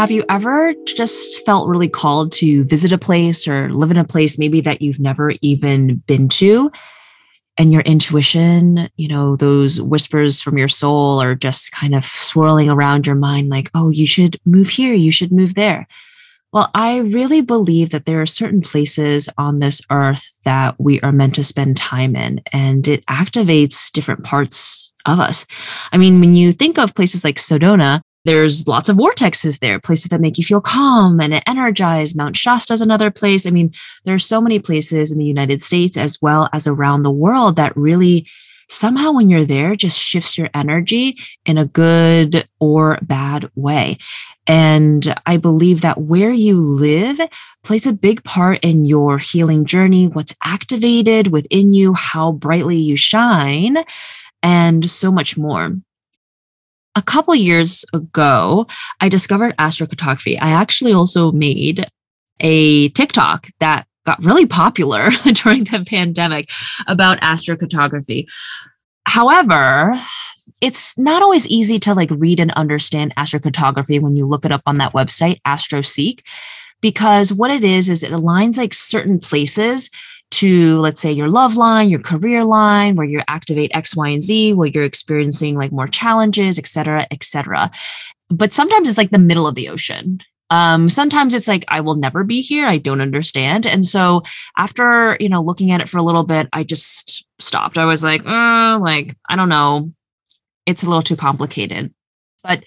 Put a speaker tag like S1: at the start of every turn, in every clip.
S1: Have you ever just felt really called to visit a place or live in a place maybe that you've never even been to? And your intuition, you know, those whispers from your soul are just kind of swirling around your mind, like, oh, you should move here, you should move there. Well, I really believe that there are certain places on this earth that we are meant to spend time in, and it activates different parts of us. I mean, when you think of places like Sedona, there's lots of vortexes there, places that make you feel calm and energized. Mount Shasta is another place. I mean, there are so many places in the United States as well as around the world that really somehow when you're there just shifts your energy in a good or bad way. And I believe that where you live plays a big part in your healing journey, what's activated within you, how brightly you shine, and so much more a couple years ago, I discovered astrocartography. I actually also made a TikTok that got really popular during the pandemic about astrocartography. However, it's not always easy to like read and understand astrocartography when you look it up on that website, AstroSeek, because what it is is it aligns like certain places to let's say your love line, your career line, where you activate X, Y, and Z, where you're experiencing like more challenges, et cetera, et cetera. But sometimes it's like the middle of the ocean. Um, sometimes it's like I will never be here. I don't understand. And so after you know looking at it for a little bit, I just stopped. I was like, uh, like I don't know, it's a little too complicated. But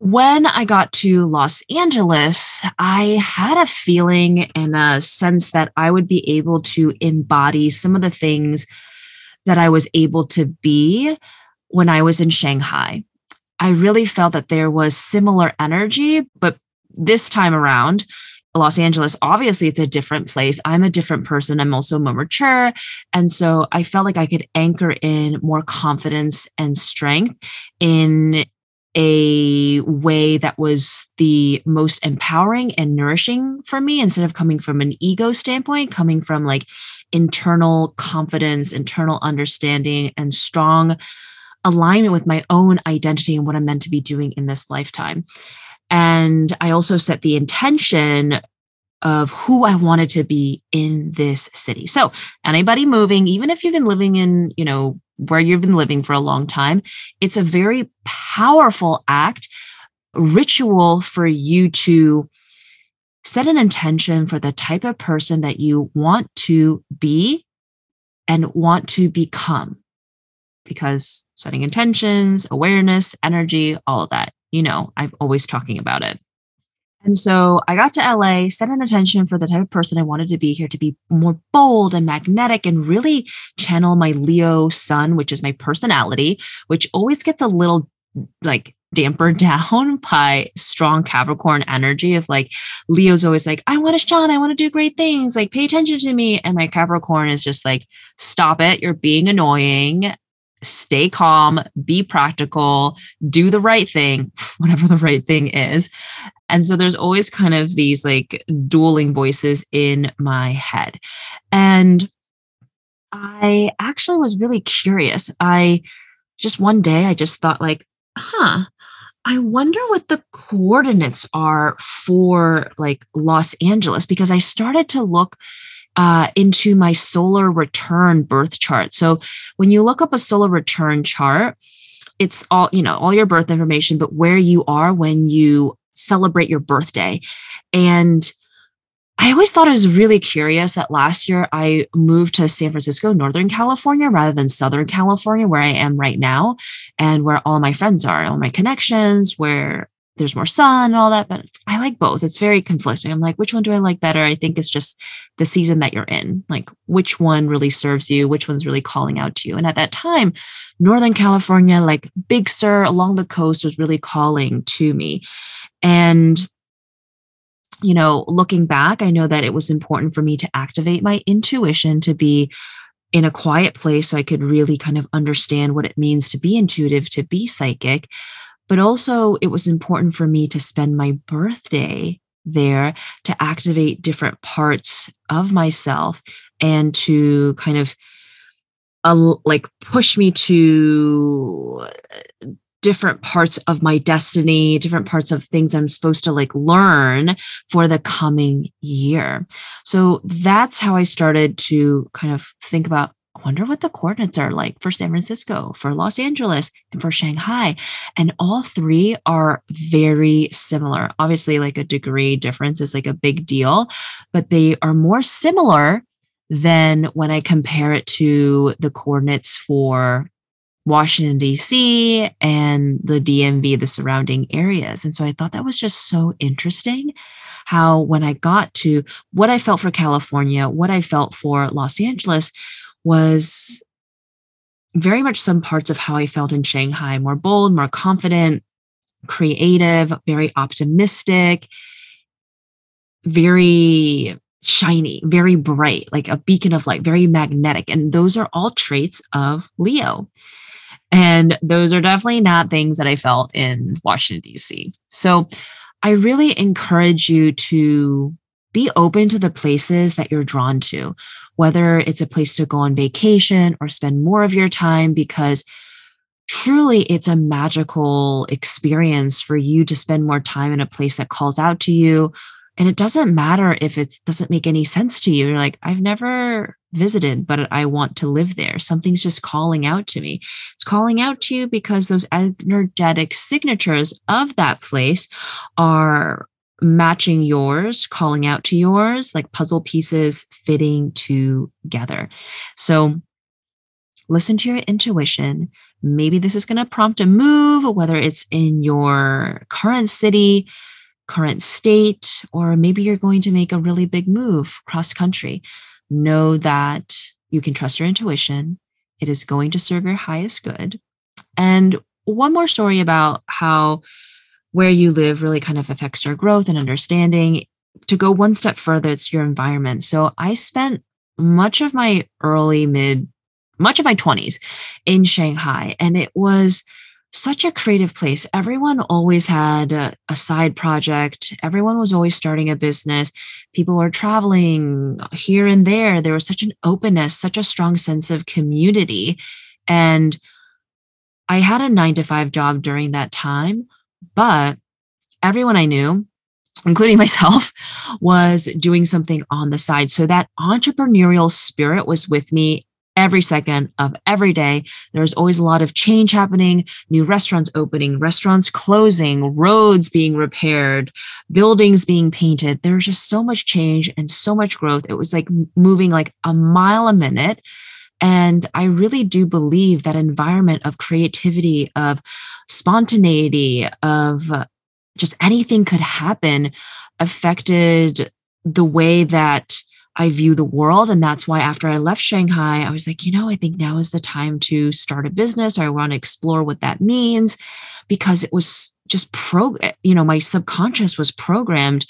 S1: when I got to Los Angeles, I had a feeling and a sense that I would be able to embody some of the things that I was able to be when I was in Shanghai. I really felt that there was similar energy, but this time around, Los Angeles, obviously it's a different place. I'm a different person. I'm also more mature. And so I felt like I could anchor in more confidence and strength in a way that was the most empowering and nourishing for me instead of coming from an ego standpoint, coming from like internal confidence, internal understanding, and strong alignment with my own identity and what I'm meant to be doing in this lifetime. And I also set the intention of who I wanted to be in this city. So, anybody moving, even if you've been living in, you know, where you've been living for a long time, it's a very powerful act, ritual for you to set an intention for the type of person that you want to be and want to become. Because setting intentions, awareness, energy, all of that, you know, I'm always talking about it. And so I got to LA, set an intention for the type of person I wanted to be here to be more bold and magnetic and really channel my Leo sun, which is my personality, which always gets a little like dampered down by strong Capricorn energy of like Leo's always like, I want to shine, I want to do great things, like pay attention to me. And my Capricorn is just like, stop it, you're being annoying stay calm, be practical, do the right thing, whatever the right thing is. And so there's always kind of these like dueling voices in my head. And I actually was really curious. I just one day, I just thought, like, huh, I wonder what the coordinates are for like Los Angeles because I started to look uh, into my solar return birth chart. So when you look up a solar return chart, it's all, you know, all your birth information, but where you are when you celebrate your birthday. And I always thought it was really curious that last year I moved to San Francisco, Northern California, rather than Southern California, where I am right now, and where all my friends are, all my connections, where there's more sun and all that, but I like both. It's very conflicting. I'm like, which one do I like better? I think it's just the season that you're in, like which one really serves you, which one's really calling out to you. And at that time, Northern California, like Big Sur along the coast was really calling to me. And you know, looking back, I know that it was important for me to activate my intuition to be in a quiet place so I could really kind of understand what it means to be intuitive, to be psychic but also it was important for me to spend my birthday there to activate different parts of myself and to kind of uh, like push me to different parts of my destiny, different parts of things I'm supposed to like learn for the coming year. So that's how I started to kind of think about I wonder what the coordinates are like for San Francisco, for Los Angeles, and for Shanghai. And all three are very similar. Obviously, like a degree difference is like a big deal, but they are more similar than when I compare it to the coordinates for Washington, D.C., and the DMV, the surrounding areas. And so I thought that was just so interesting how, when I got to what I felt for California, what I felt for Los Angeles was very much some parts of how I felt in Shanghai more bold, more confident, creative, very optimistic, very shiny, very bright, like a beacon of light, very magnetic. And those are all traits of Leo. And those are definitely not things that I felt in Washington, D.C. So I really encourage you to be open to the places that you're drawn to, whether it's a place to go on vacation or spend more of your time, because truly it's a magical experience for you to spend more time in a place that calls out to you and it doesn't matter if it doesn't make any sense to you. You're like, I've never visited, but I want to live there. Something's just calling out to me. It's calling out to you because those energetic signatures of that place are matching yours, calling out to yours, like puzzle pieces fitting together. So listen to your intuition. Maybe this is going to prompt a move, whether it's in your current city, current state, or maybe you're going to make a really big move cross country. Know that you can trust your intuition. It is going to serve your highest good. And one more story about how where you live really kind of affects your growth and understanding. To go one step further, it's your environment. So I spent much of my early, mid, much of my 20s in Shanghai, and it was such a creative place. Everyone always had a, a, side project. Everyone was always starting a business. People were traveling here and there. There was such an openness, such a strong sense of community. And I had a nine to five job during that time, but everyone I knew, including myself, was doing something on the side. So that entrepreneurial spirit was with me every second of every day. There's always a lot of change happening, new restaurants opening, restaurants closing, roads being repaired, buildings being painted. There's just so much change and so much growth. It was like moving like a mile a minute. And I really do believe that environment of creativity, of spontaneity, of uh, just anything could happen affected the way that I view the world. And that's why after I left Shanghai, I was like, you know, I think now is the time to start a business. I want to explore what that means because it was just pro, you know, my subconscious was programmed.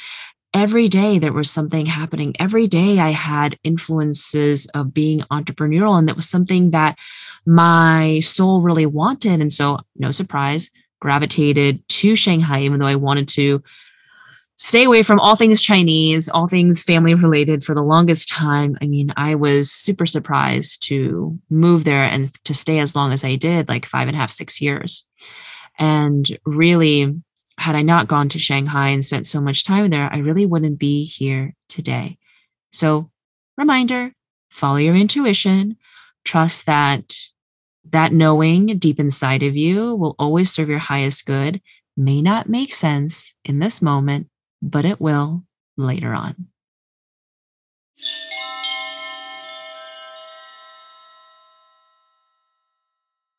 S1: Every day there was something happening. Every day I had influences of being entrepreneurial. And that was something that my soul really wanted. And so, no surprise, gravitated to Shanghai, even though I wanted to stay away from all things Chinese, all things family related for the longest time. I mean, I was super surprised to move there and to stay as long as I did, like five and a half, six years. And really, had I not gone to Shanghai and spent so much time there, I really wouldn't be here today. So, reminder follow your intuition, trust that that knowing deep inside of you will always serve your highest good may not make sense in this moment but it will later on.